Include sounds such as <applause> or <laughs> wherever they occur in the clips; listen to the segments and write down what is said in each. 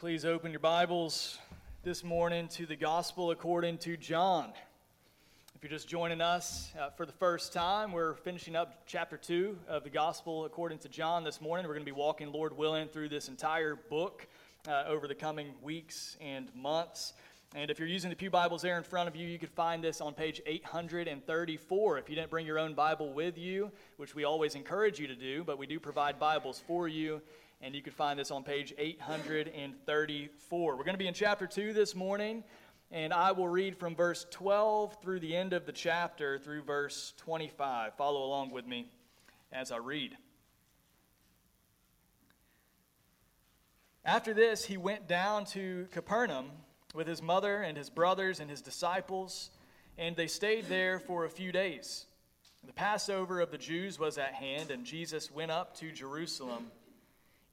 Please open your Bibles this morning to the Gospel according to John. If you're just joining us uh, for the first time, we're finishing up chapter 2 of the Gospel according to John this morning. We're going to be walking, Lord willing, through this entire book uh, over the coming weeks and months. And if you're using the Pew Bibles there in front of you, you can find this on page 834. If you didn't bring your own Bible with you, which we always encourage you to do, but we do provide Bibles for you and you can find this on page 834. We're going to be in chapter 2 this morning, and I will read from verse 12 through the end of the chapter through verse 25. Follow along with me as I read. After this, he went down to Capernaum with his mother and his brothers and his disciples, and they stayed there for a few days. The Passover of the Jews was at hand, and Jesus went up to Jerusalem.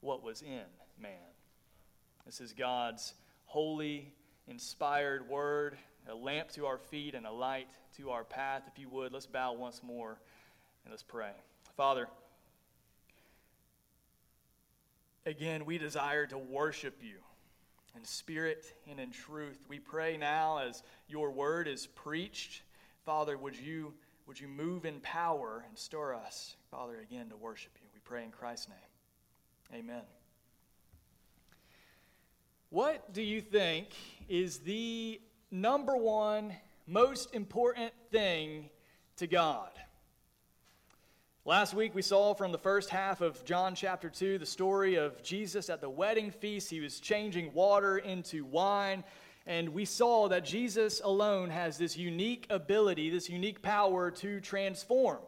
what was in man. This is God's holy, inspired word, a lamp to our feet and a light to our path. If you would, let's bow once more and let's pray. Father, again, we desire to worship you in spirit and in truth. We pray now as your word is preached, Father, would you would you move in power and stir us, Father, again to worship you. We pray in Christ's name. Amen. What do you think is the number one most important thing to God? Last week we saw from the first half of John chapter 2 the story of Jesus at the wedding feast. He was changing water into wine. And we saw that Jesus alone has this unique ability, this unique power to transform.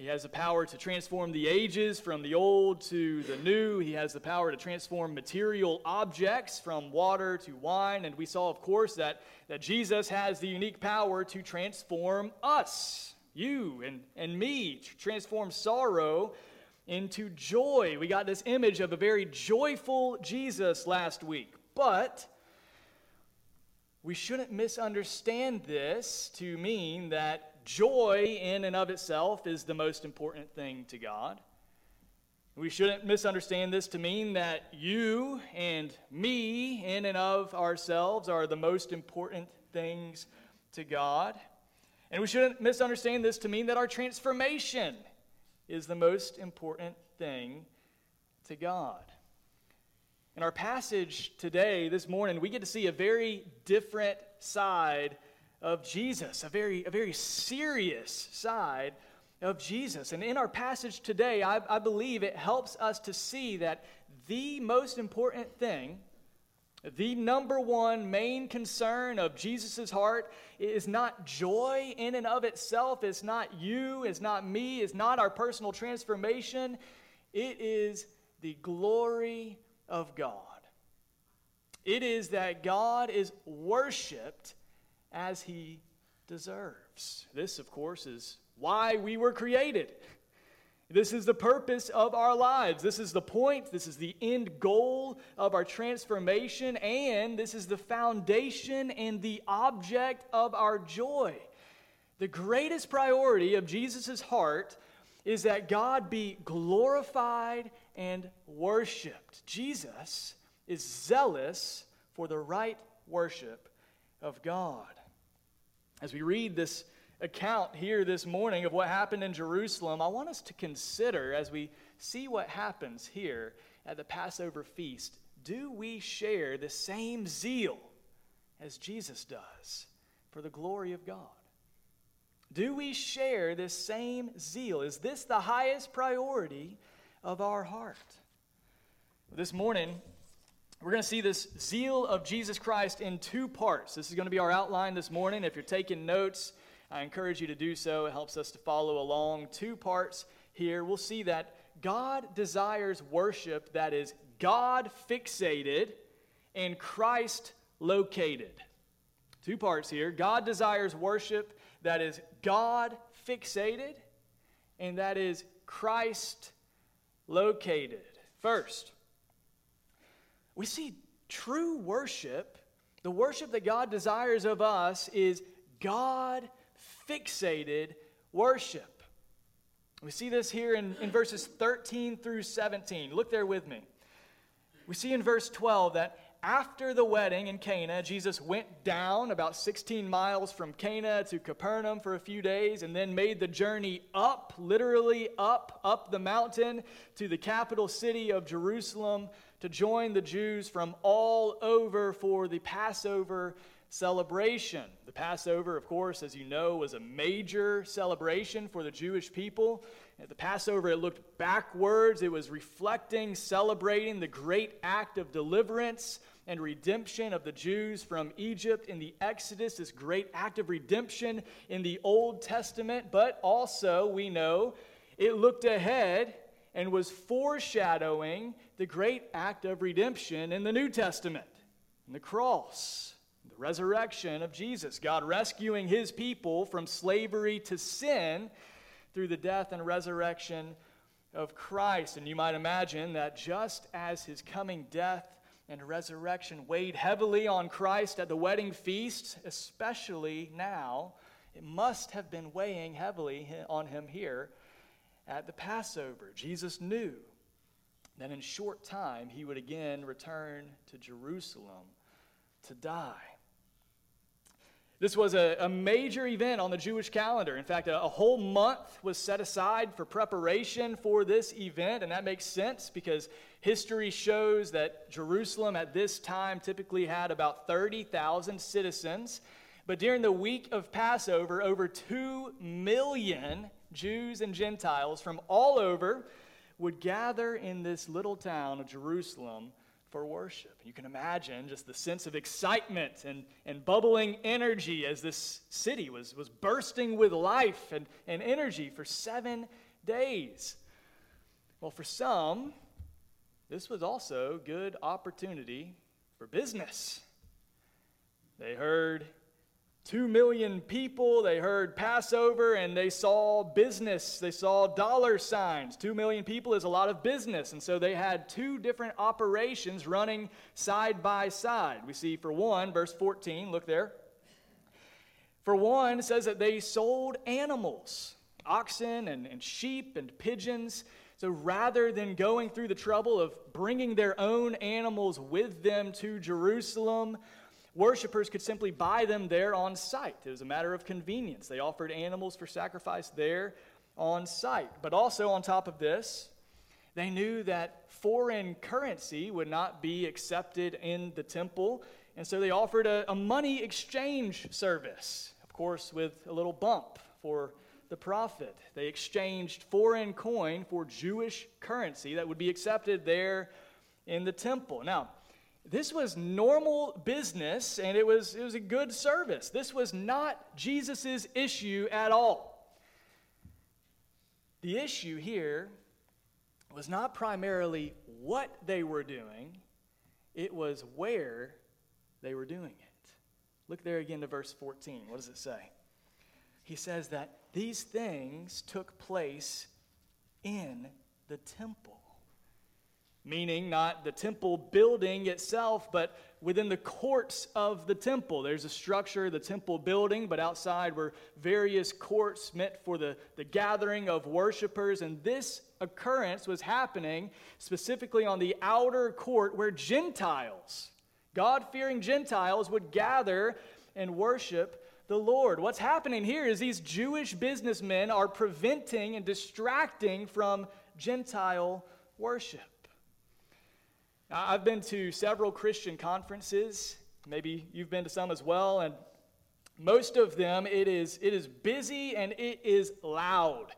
He has the power to transform the ages from the old to the new. He has the power to transform material objects from water to wine. And we saw, of course, that, that Jesus has the unique power to transform us, you and, and me, to transform sorrow into joy. We got this image of a very joyful Jesus last week. But we shouldn't misunderstand this to mean that joy in and of itself is the most important thing to God. We shouldn't misunderstand this to mean that you and me, in and of ourselves, are the most important things to God. And we shouldn't misunderstand this to mean that our transformation is the most important thing to God. In our passage today, this morning, we get to see a very different side of Jesus, a very, a very serious side of Jesus. And in our passage today, I, I believe it helps us to see that the most important thing, the number one main concern of Jesus' heart is not joy in and of itself. It's not you, it's not me, it's not our personal transformation. It is the glory of God. It is that God is worshiped as he deserves. This, of course, is why we were created. This is the purpose of our lives. This is the point. This is the end goal of our transformation. And this is the foundation and the object of our joy. The greatest priority of Jesus' heart is that God be glorified and worshiped. Jesus is zealous for the right worship of God. As we read this account here this morning of what happened in Jerusalem, I want us to consider as we see what happens here at the Passover feast do we share the same zeal as Jesus does for the glory of God? Do we share this same zeal? Is this the highest priority of our heart? This morning, we're going to see this zeal of Jesus Christ in two parts. This is going to be our outline this morning. If you're taking notes, I encourage you to do so. It helps us to follow along. Two parts here. We'll see that God desires worship that is God fixated and Christ located. Two parts here. God desires worship that is God fixated and that is Christ located. First, we see true worship, the worship that God desires of us, is God fixated worship. We see this here in, in verses 13 through 17. Look there with me. We see in verse 12 that after the wedding in Cana, Jesus went down about 16 miles from Cana to Capernaum for a few days and then made the journey up, literally up, up the mountain to the capital city of Jerusalem to join the Jews from all over for the Passover celebration. The Passover, of course, as you know, was a major celebration for the Jewish people. At the Passover, it looked backwards. It was reflecting, celebrating the great act of deliverance and redemption of the Jews from Egypt in the Exodus, this great act of redemption in the Old Testament. But also, we know it looked ahead and was foreshadowing the great act of redemption in the New Testament, in the cross the resurrection of Jesus, God rescuing his people from slavery to sin through the death and resurrection of Christ. And you might imagine that just as his coming death and resurrection weighed heavily on Christ at the wedding feast, especially now, it must have been weighing heavily on him here at the Passover. Jesus knew that in short time he would again return to Jerusalem to die. This was a, a, major event on the Jewish calendar. In fact, a, a, whole month was set aside for preparation for this event, and that makes sense because history shows that Jerusalem at this time typically had about 30,000 citizens. But during the week of Passover, over 2 million Jews and Gentiles from all over would gather in this little town of Jerusalem for worship. You can imagine just the sense of excitement and, and bubbling energy as this city was, was bursting with life and, and energy for seven days. Well, for some, this was also good opportunity for business. They heard Two million people, they heard Passover and they saw business. They saw dollar signs. Two million people is a lot of business. And so they had two different operations running side by side. We see, for one, verse 14, look there. For one, it says that they sold animals, oxen and, and sheep and pigeons. So rather than going through the trouble of bringing their own animals with them to Jerusalem, Worshippers could simply buy them there on site. It was a matter of convenience. They offered animals for sacrifice there on site. But also, on top of this, they knew that foreign currency would not be accepted in the temple, and so they offered a, a money exchange service, of course, with a little bump for the profit. They exchanged foreign coin for Jewish currency that would be accepted there in the temple. Now, this was normal business and it was, it was a good service. This was not Jesus' issue at all. The issue here was not primarily what they were doing, it was where they were doing it. Look there again to verse 14. What does it say? He says that these things took place in the temple. Meaning, not the temple building itself, but within the courts of the temple. There's a structure, the temple building, but outside were various courts meant for the, the gathering of worshipers. And this occurrence was happening specifically on the outer court where Gentiles, God fearing Gentiles, would gather and worship the Lord. What's happening here is these Jewish businessmen are preventing and distracting from Gentile worship. I've been to several Christian conferences. Maybe you've been to some as well, and most of them it is it is busy and it is loud.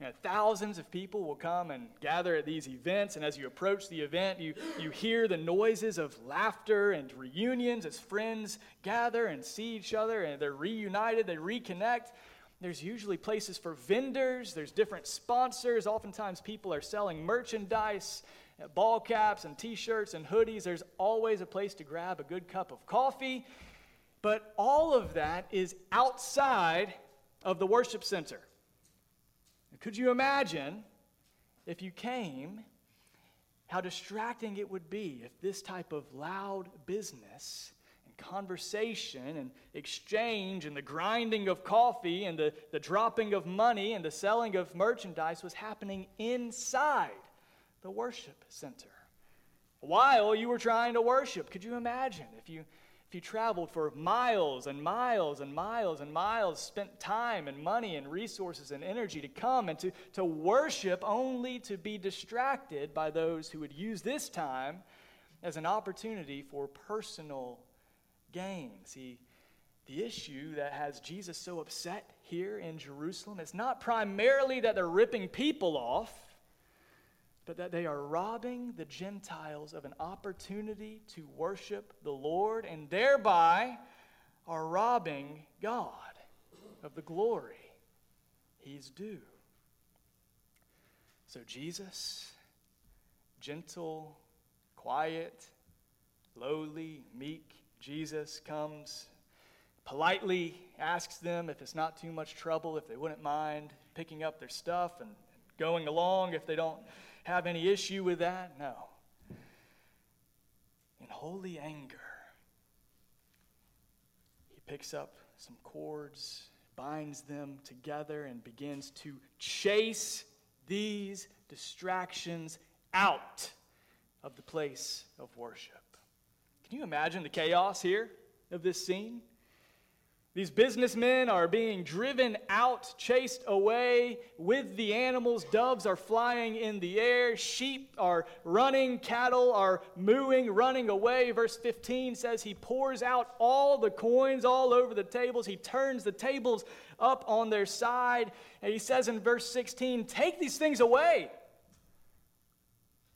You know, thousands of people will come and gather at these events, and as you approach the event, you, you hear the noises of laughter and reunions as friends gather and see each other, and they're reunited, they reconnect. There's usually places for vendors, there's different sponsors. Oftentimes, people are selling merchandise, ball caps, and t shirts and hoodies. There's always a place to grab a good cup of coffee. But all of that is outside of the worship center. Could you imagine if you came, how distracting it would be if this type of loud business and conversation and exchange and the grinding of coffee and the, the dropping of money and the selling of merchandise was happening inside the worship center? While oh, you were trying to worship, could you imagine if you if you traveled for miles and miles and miles and miles, spent time and money and resources and energy to come and to, to worship only to be distracted by those who would use this time as an opportunity for personal gain. See, the issue that has Jesus so upset here in Jerusalem is not primarily that they're ripping people off but that they are robbing the Gentiles of an opportunity to worship the Lord and thereby are robbing God of the glory he's due. So, Jesus, gentle, quiet, lowly, meek, Jesus comes, politely asks them if it's not too much trouble, if they wouldn't mind picking up their stuff and going along if they don't have any issue with that? No. In holy anger, he picks up some cords, binds them together, and begins to chase these distractions out of the place of worship. Can you imagine the chaos here of this scene? These businessmen are being driven out, chased away with the animals. Doves are flying in the air. Sheep are running. Cattle are mooing, running away. Verse 15 says he pours out all the coins all over the tables. He turns the tables up on their side. And he says in verse 16, Take these things away.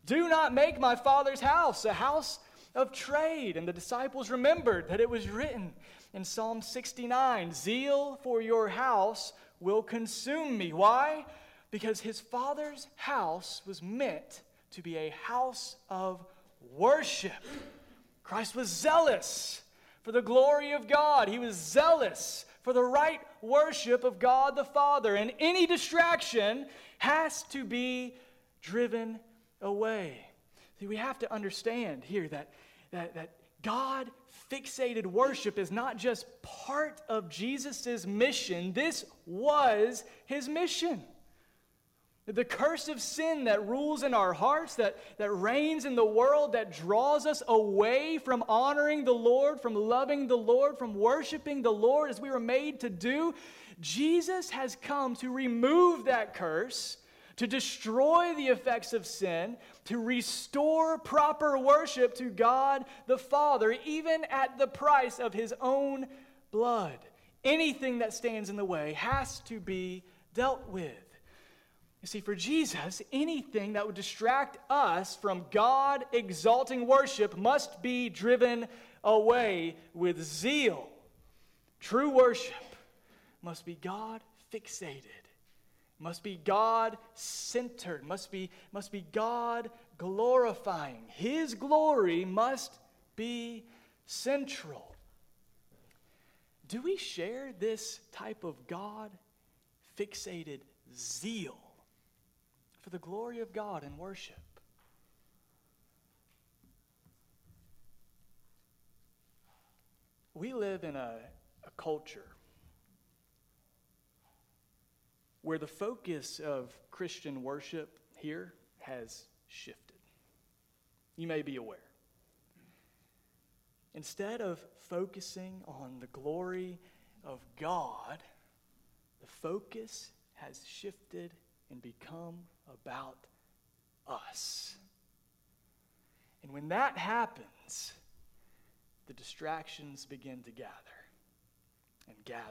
Do not make my father's house a house of trade. And the disciples remembered that it was written in Psalm 69 Zeal for your house will consume me. Why? Because his father's house was meant to be a house of worship. Christ was zealous for the glory of God, he was zealous for the right worship of God the Father. And any distraction has to be driven away. See, we have to understand here that, that, that God fixated worship is not just part of Jesus' mission, this was his mission. The curse of sin that rules in our hearts, that, that reigns in the world, that draws us away from honoring the Lord, from loving the Lord, from worshiping the Lord as we were made to do, Jesus has come to remove that curse to destroy the effects of sin, to restore proper worship to God the Father, even at the price of his own blood. Anything that stands in the way has to be dealt with. You see, for Jesus, anything that would distract us from God exalting worship must be driven away with zeal. True worship must be God fixated must be God centered, must be, must be God glorifying. His glory must be central. Do we share this type of God fixated zeal for the glory of God in worship. We live in a, a culture where the focus of Christian worship here has shifted. You may be aware. Instead of focusing on the glory of God, the focus has shifted and become about us. And when that happens, the distractions begin to gather and gather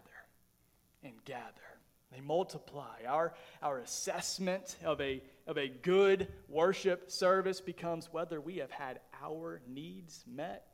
and gather. They multiply. Our, our assessment of a, of a good worship service becomes whether we have had our needs met,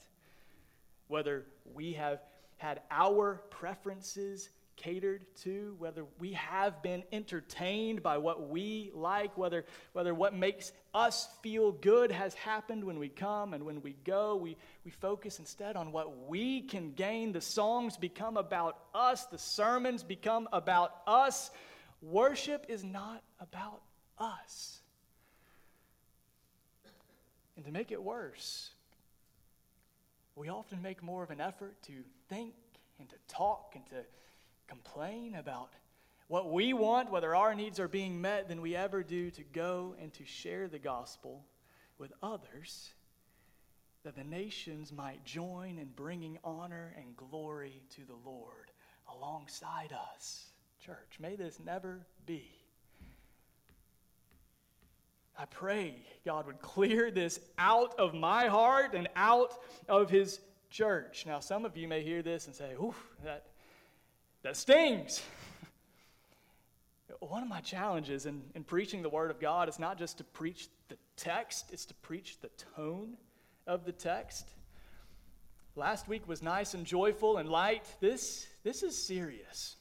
whether we have had our preferences catered to, whether we have been entertained by what we like, whether, whether what makes us feel good has happened when we come and when we go. We, we focus instead on what we can gain. The songs become about us, the sermons become about us. Worship is not about us. And to make it worse, we often make more of an effort to think and to talk and to complain about what we want, whether our needs are being met, than we ever do to go and to share the gospel with others, that the nations might join in bringing honor and glory to the Lord alongside us. Church, may this never be. I pray God would clear this out of my heart and out of His church. Now, some of you may hear this and say, Oof, that, that stings. <laughs> One of my challenges in, in preaching the Word of God is not just to preach the text, it's to preach the tone of the text. Last week was nice and joyful and light. This, this is serious.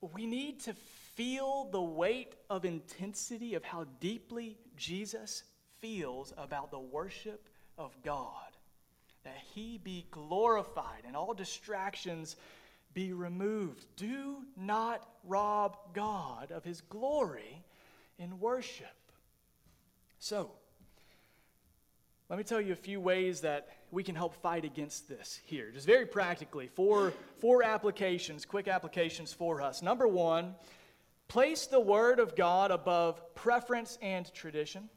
We need to feel the weight of intensity of how deeply Jesus feels about the worship of God. That he be glorified and all distractions be removed. Do not rob God of his glory in worship. So, let me tell you a few ways that we can help fight against this here. Just very practically, four, four applications, quick applications for us. Number one, place the Word of God above preference and tradition.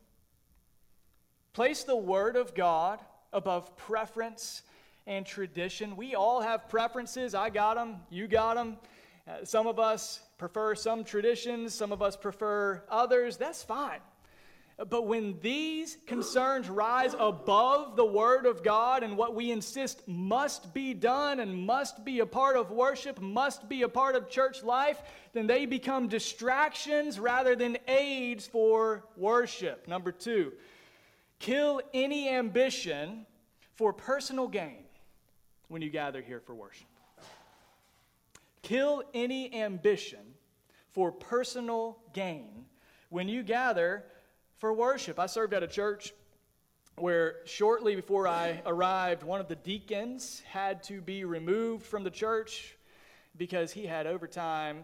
Place the Word of God above preference and tradition. We all have preferences. I got them, you got them. Uh, some of us prefer some traditions, some of us prefer others. That's fine. But when these concerns rise above the Word of God and what we insist must be done and must be a part of worship, must be a part of church life, then they become distractions rather than aids for worship. Number two, kill any ambition for personal gain when you gather here for worship. Kill any ambition for personal gain when you gather for worship. I served at a church where shortly before I arrived, one of the deacons had to be removed from the church because he had over time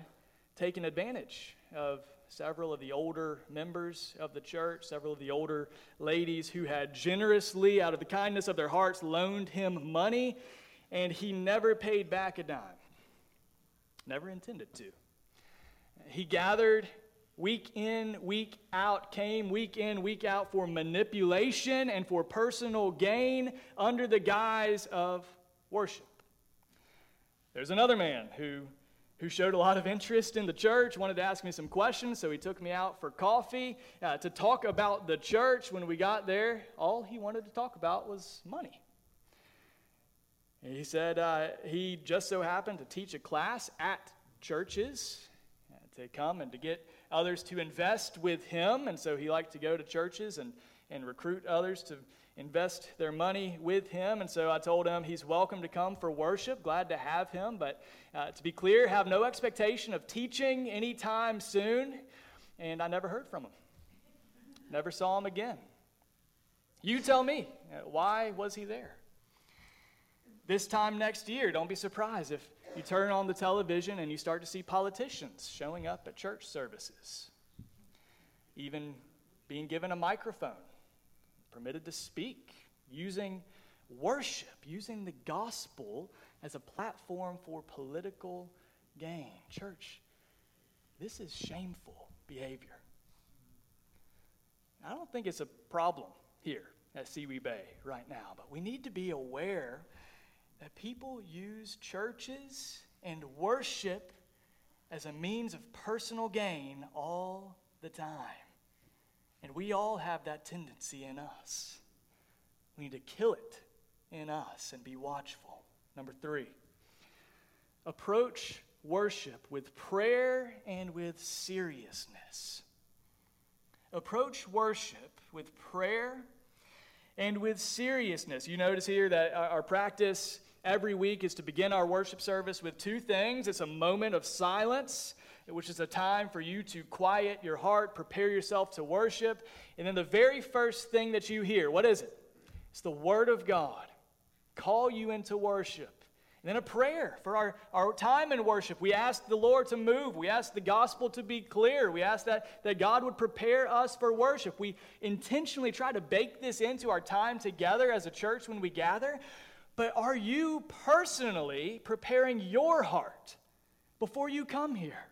taken advantage of several of the older members of the church, several of the older ladies who had generously, out of the kindness of their hearts, loaned him money and he never paid back a dime. Never intended to. He gathered week in, week out, came week in, week out for manipulation and for personal gain under the guise of worship. There's another man who, who showed a lot of interest in the church, wanted to ask me some questions, so he took me out for coffee uh, to talk about the church. When we got there, all he wanted to talk about was money. He said uh, he just so happened to teach a class at churches uh, to come and to get others to invest with him. And so he liked to go to churches and, and recruit others to invest their money with him. And so I told him he's welcome to come for worship. Glad to have him. But uh, to be clear, have no expectation of teaching anytime soon. And I never heard from him, never saw him again. You tell me, uh, why was he there? This time next year, don't be surprised if you turn on the television and you start to see politicians showing up at church services. even being given a microphone, permitted to speak, using worship, using the gospel as a platform for political gain. Church, this is shameful behavior. I don't think it's a problem here at Seawee Bay right now, but we need to be aware that people use churches and worship as a means of personal gain all the time. And we all have that tendency in us. We need to kill it in us and be watchful. Number three, approach worship with prayer and with seriousness. Approach worship with prayer and with seriousness. You notice here that our practice every week is to begin our worship service with two things it's a moment of silence, which is a time for you to quiet your heart, prepare yourself to worship. And then the very first thing that you hear, what is it? It's the Word of God. Call you into worship. And then a prayer for our, our time in worship. We ask the Lord to move. We ask the gospel to be clear. We ask that, that God would prepare us for worship. We intentionally try to bake this into our time together as a church when we gather. But are you personally preparing your heart before you come here?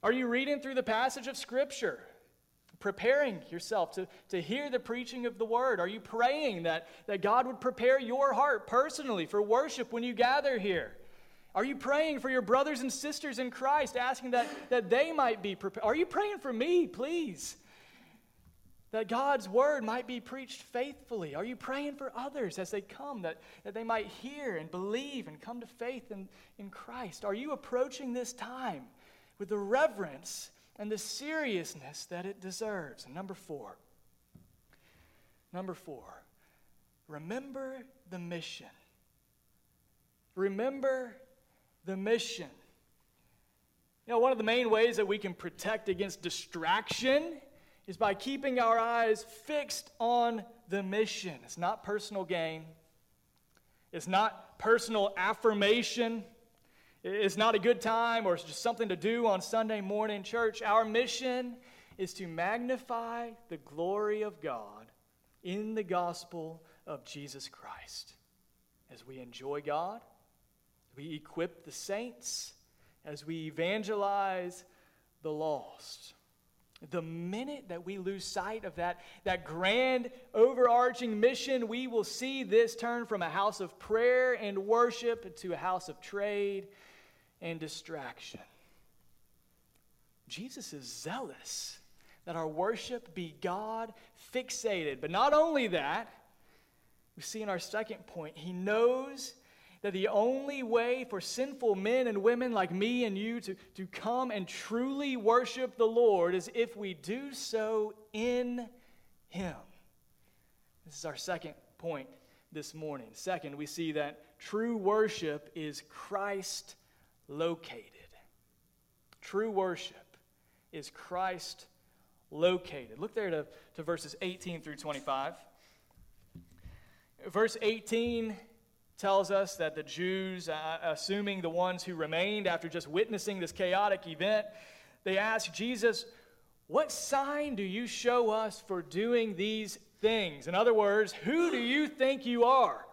Are you reading through the passage of Scripture? preparing yourself to, to hear the preaching of the word? Are you praying that, that God would prepare your heart personally for worship when you gather here? Are you praying for your brothers and sisters in Christ, asking that, that they might be prepared? Are you praying for me, please? That God's word might be preached faithfully. Are you praying for others as they come, that, that they might hear and believe and come to faith in, in Christ? Are you approaching this time with the reverence and the seriousness that it deserves. And number four, number four, remember the mission. Remember the mission. You know, one of the main ways that we can protect against distraction is by keeping our eyes fixed on the mission. It's not personal gain, it's not personal affirmation. It's not a good time or it's just something to do on Sunday morning church. Our mission is to magnify the glory of God in the gospel of Jesus Christ. As we enjoy God, we equip the saints, as we evangelize the lost. The minute that we lose sight of that, that grand overarching mission, we will see this turn from a house of prayer and worship to a house of trade and distraction. Jesus is zealous that our worship be God fixated. But not only that, we see in our second point, he knows that the only way for sinful men and women like me and you to, to come and truly worship the Lord is if we do so in him. This is our second point this morning. Second, we see that true worship is Christ located. True worship is Christ located. Look there to, to verses 18 through 25. Verse 18 tells us that the Jews, uh, assuming the ones who remained after just witnessing this chaotic event, they ask Jesus, What sign do you show us for doing these things? In other words, who do you think you are?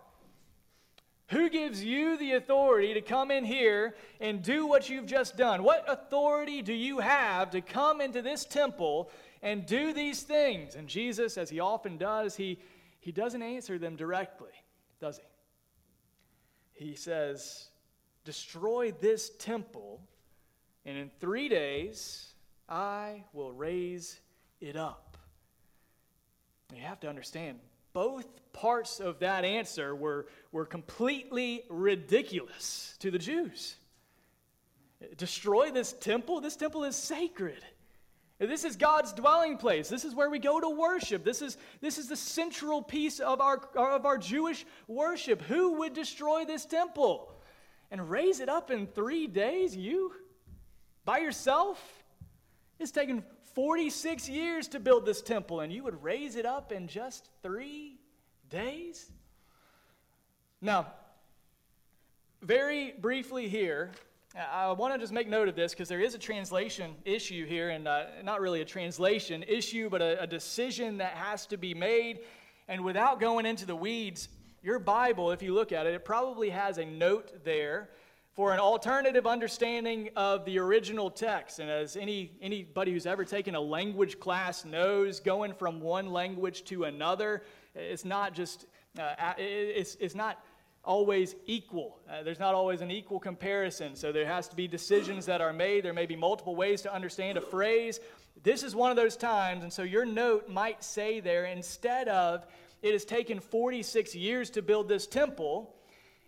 Who gives you the authority to come in here and do what you've just done? What authority do you have to come into this temple and do these things? And Jesus, as he often does, he, he doesn't answer them directly, does he? He says, Destroy this temple, and in three days I will raise it up. You have to understand, both parts of that answer were, were completely ridiculous to the Jews. Destroy this temple? This temple is sacred. This is God's dwelling place. This is where we go to worship. This is, this is the central piece of our, of our Jewish worship. Who would destroy this temple and raise it up in three days? You? By yourself? It's taken 46 years to build this temple, and you would raise it up in just three days? Now, very briefly here, I want to just make note of this because there is a translation issue here, and uh, not really a translation issue, but a, a decision that has to be made. And without going into the weeds, your Bible, if you look at it, it probably has a note there for an alternative understanding of the original text. And as any, anybody who's ever taken a language class knows, going from one language to another, it's not just, uh, it's, it's not always equal. Uh, there's not always an equal comparison. So there has to be decisions that are made. There may be multiple ways to understand a phrase. This is one of those times. And so your note might say there, instead of, it has taken 46 years to build this temple,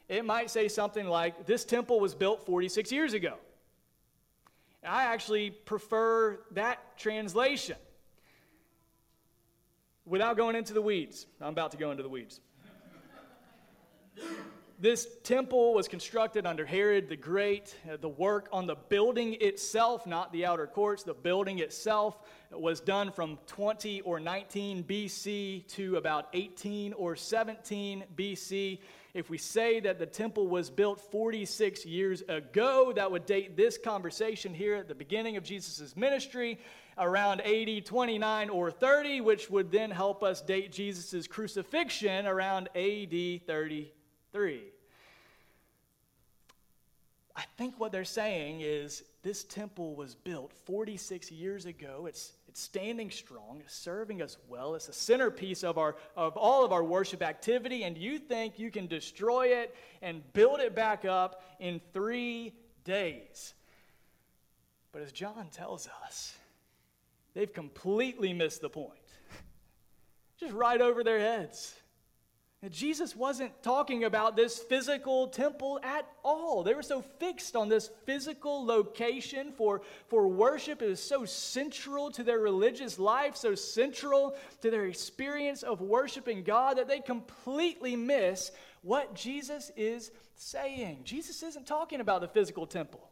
it might say something like, This temple was built 46 years ago. I actually prefer that translation without going into the weeds. I'm about to go into the weeds. This temple was constructed under Herod the Great. Uh, the work on the building itself, not the outer courts, the building itself was done from 20 or 19 BC to about 18 or 17 BC. If we say that the temple was built 46 years ago, that would date this conversation here at the beginning of Jesus' ministry around AD 29 or 30, which would then help us date Jesus' crucifixion around AD 33. I think what they're saying is this temple was built 46 years ago. It's it's standing strong, it's serving us well. It's a centerpiece of, our, of all of our worship activity, and you think you can destroy it and build it back up in three days. But as John tells us, they've completely missed the point. <laughs> Just right over their heads. Jesus wasn't talking about this physical temple at all. They were so fixed on this physical location for, for worship. It was so central to their religious life, so central to their experience of worshiping God that they completely miss what Jesus is saying. Jesus isn't talking about the physical temple.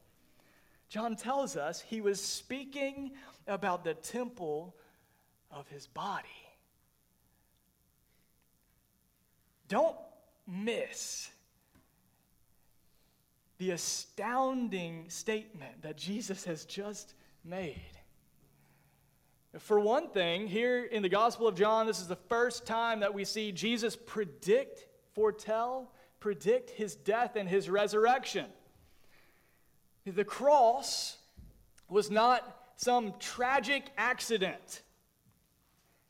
John tells us he was speaking about the temple of his body. Don't miss the astounding statement that Jesus has just made. For one thing, here in the Gospel of John, this is the first time that we see Jesus predict, foretell, predict his death and his resurrection. The cross was not some tragic accident.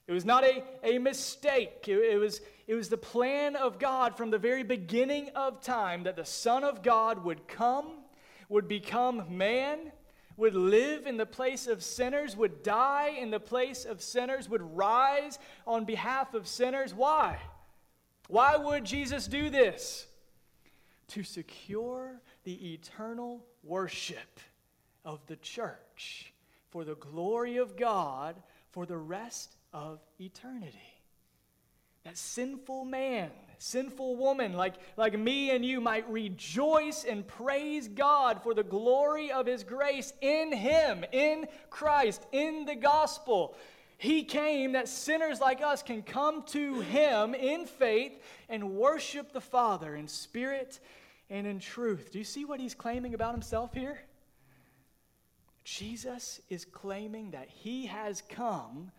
It was not a, a mistake. It, it, was, it was the plan of God from the very beginning of time that the Son of God would come, would become man, would live in the place of sinners, would die in the place of sinners, would rise on behalf of sinners. Why? Why would Jesus do this? To secure the eternal worship of the church for the glory of God for the rest of eternity. That sinful man, sinful woman, like, like me and you, might rejoice and praise God for the glory of His grace in Him, in Christ, in the gospel. He came that sinners like us can come to Him in faith and worship the Father in spirit and in truth. Do you see what He's claiming about Himself here? Jesus is claiming that He has come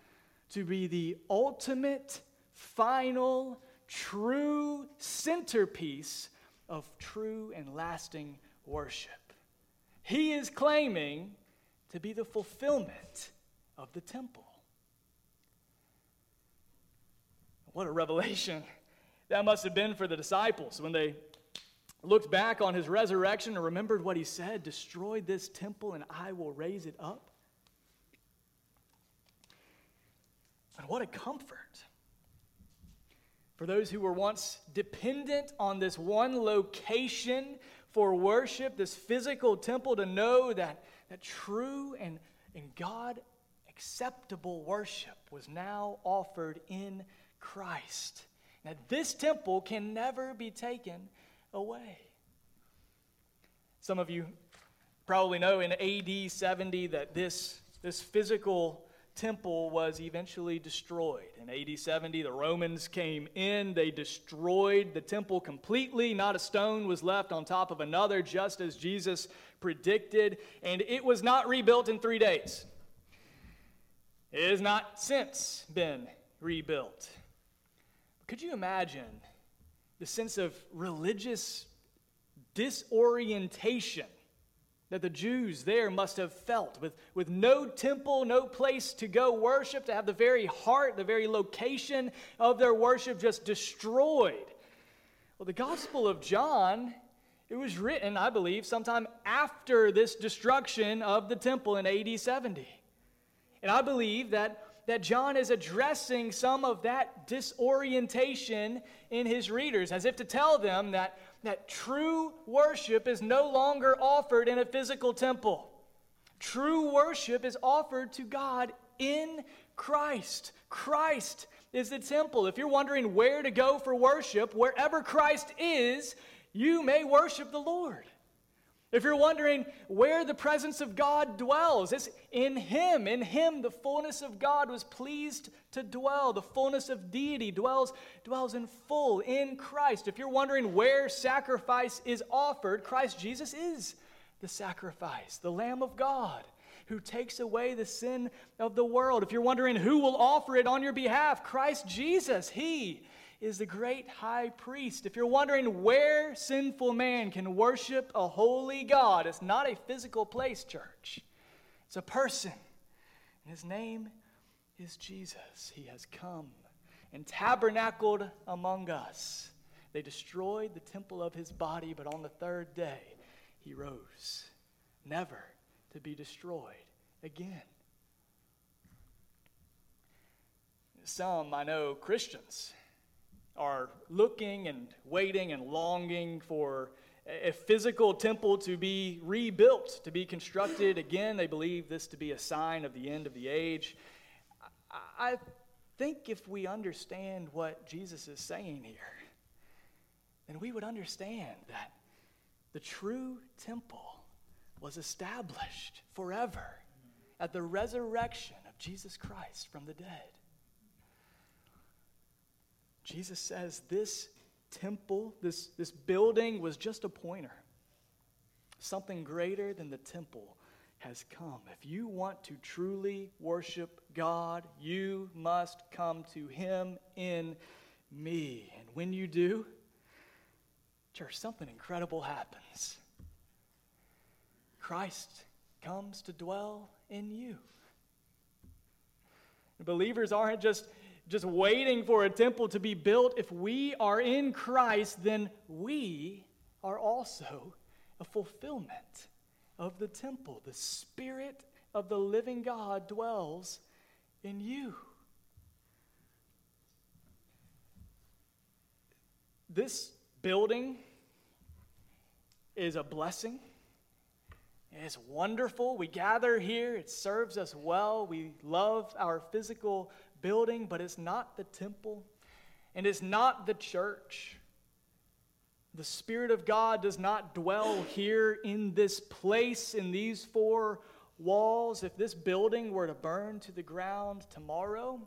to be the ultimate, final, true centerpiece of true and lasting worship. He is claiming to be the fulfillment of the temple. What a revelation <laughs> that must have been for the disciples when they looked back on his resurrection and remembered what he said destroy this temple and I will raise it up. And what a comfort for those who were once dependent on this one location for worship, this physical temple, to know that, that true and, and God acceptable worship was now offered in Christ. That this temple can never be taken away. Some of you probably know in AD 70 that this, this physical temple was eventually destroyed. In AD 70, the Romans came in, they destroyed the temple completely. Not a stone was left on top of another, just as Jesus predicted, and it was not rebuilt in three days. It has not since been rebuilt. Could you imagine the sense of religious disorientation that the Jews there must have felt with, with no temple, no place to go worship, to have the very heart, the very location of their worship just destroyed. Well, the Gospel of John, it was written, I believe, sometime after this destruction of the temple in AD 70. And I believe that that John is addressing some of that disorientation in his readers, as if to tell them that, that true worship is no longer offered in a physical temple. True worship is offered to God in Christ. Christ is the temple. If you're wondering where to go for worship, wherever Christ is, you may worship the Lord. If you're wondering where the presence of God dwells, it's in Him. In Him, the fullness of God was pleased to dwell. The fullness of deity dwells, dwells in full in Christ. If you're wondering where sacrifice is offered, Christ Jesus is the sacrifice, the Lamb of God who takes away the sin of the world. If you're wondering who will offer it on your behalf, Christ Jesus, He is the great high priest. If you're wondering where sinful man can worship a holy God, it's not a physical place, church. It's a person. And his name is Jesus. He has come and tabernacled among us. They destroyed the temple of his body, but on the third day he rose, never to be destroyed again. Some, I know, Christians are looking and waiting and longing for a physical temple to be rebuilt, to be constructed again. They believe this to be a sign of the end of the age. I think if we understand what Jesus is saying here, then we would understand that the true temple was established forever at the resurrection of Jesus Christ from the dead. Jesus says this temple, this, this building was just a pointer. Something greater than the temple has come. If you want to truly worship God, you must come to Him in me. And when you do, church, something incredible happens. Christ comes to dwell in you. believers aren't just just waiting for a temple to be built. If we are in Christ, then we are also a fulfillment of the temple. The Spirit of the living God dwells in you. This building is a blessing. It's wonderful. We gather here. It serves us well. We love our physical building, but it's not the temple and it's not the church. The Spirit of God does not dwell here in this place, in these four walls. If this building were to burn to the ground tomorrow,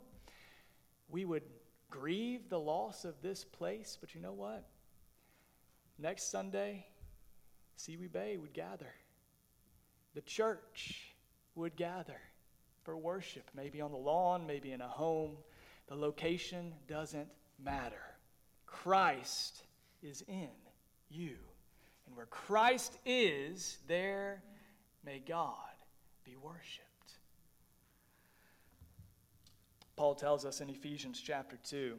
we would grieve the loss of this place. But you know what? Next Sunday, Seawee Bay would gather, the church would gather for worship, maybe on the lawn, maybe in a home. The location doesn't matter. Christ is in you. And where Christ is, there may God be worshiped. Paul tells us in Ephesians chapter 2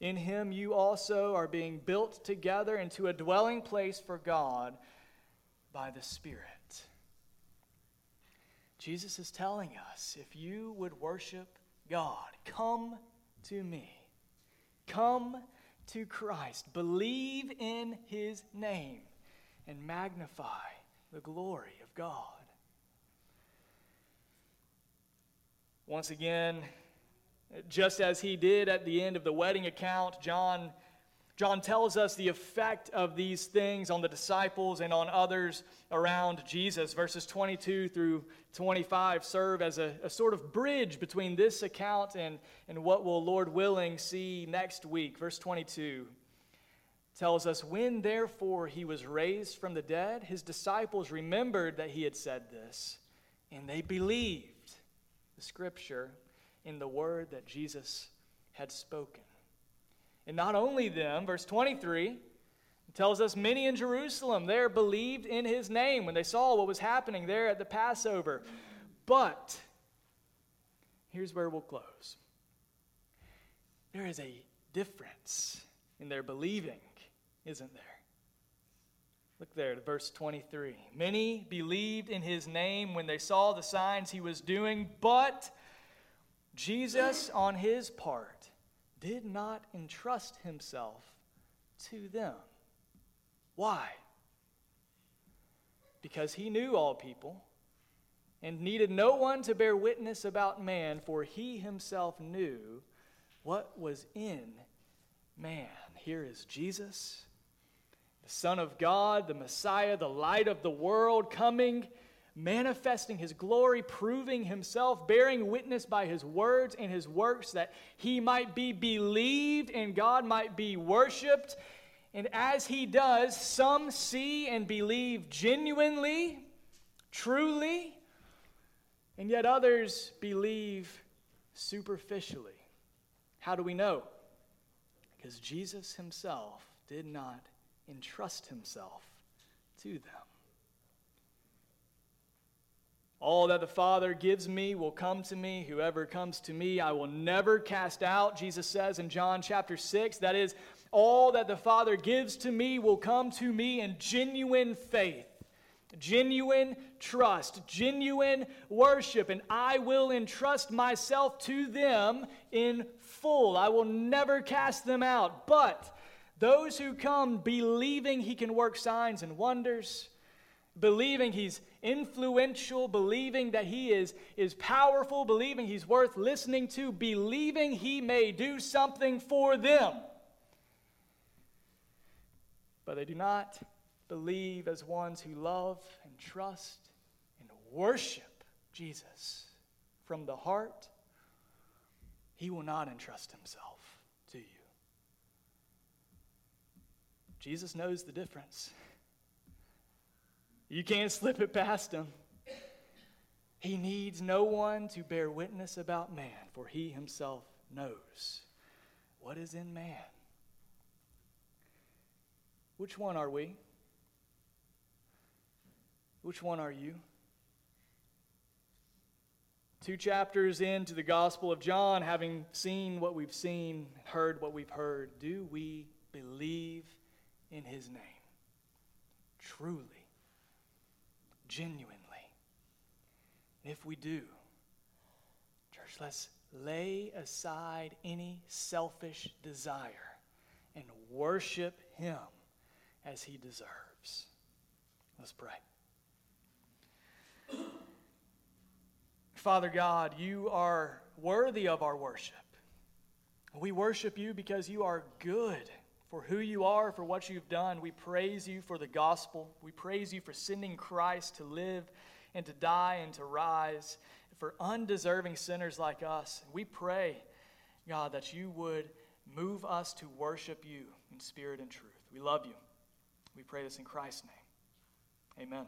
In him you also are being built together into a dwelling place for God by the Spirit. Jesus is telling us if you would worship God, come to me. Come to Christ, believe in his name, and magnify the glory of God. Once again, just as he did at the end of the wedding account, John John tells us the effect of these things on the disciples and on others around Jesus. Verses 22 through 25 serve as a, a, sort of bridge between this account and, and what we'll, Lord willing, see next week. Verse 22 tells us When therefore he was raised from the dead, his disciples remembered that he had said this, and they believed the scripture in the word that Jesus had spoken. And not only them, verse 23 tells us many in Jerusalem there believed in his name when they saw what was happening there at the Passover. But here's where we'll close there is a difference in their believing, isn't there? Look there at verse 23. Many believed in his name when they saw the signs he was doing, but Jesus, on his part, did not entrust himself to them. Why? Because he knew all people and needed no one to bear witness about man, for he himself knew what was in man. Here is Jesus, the Son of God, the Messiah, the light of the world, coming manifesting his glory, proving himself, bearing witness by his words and his works that he might be believed and God might be worshiped. And as he does, some see and believe genuinely, truly, and yet others believe superficially. How do we know? Because Jesus himself did not entrust himself to them. All that the Father gives me will come to me. Whoever comes to me, I will never cast out, Jesus says in John chapter 6. That is, all that the Father gives to me will come to me in genuine faith, genuine trust, genuine worship, and I will entrust myself to them in full. I will never cast them out. But those who come believing He can work signs and wonders, believing He's influential, believing that he is, is powerful, believing he's worth listening to, believing he may do something for them. But they do not believe as ones who love and trust and worship Jesus from the heart. He will not entrust himself to you. Jesus knows the difference. You can't slip it past him. He needs no one to bear witness about man, for he himself knows what is in man. Which one are we? Which one are you? Two chapters into the Gospel of John, having seen what we've seen, heard what we've heard, do we believe in his name? Truly genuinely. And if we do, church, let's lay aside any selfish desire and worship Him as He deserves. Let's pray. Father God, you are worthy of our worship. We worship you because you are good for who you are, for what you've done. We praise you for the gospel. We praise you for sending Christ to live and to die and to rise for undeserving sinners like us. We pray, God, that you would move us to worship you in spirit and truth. We love you. We pray this in Christ's name. Amen.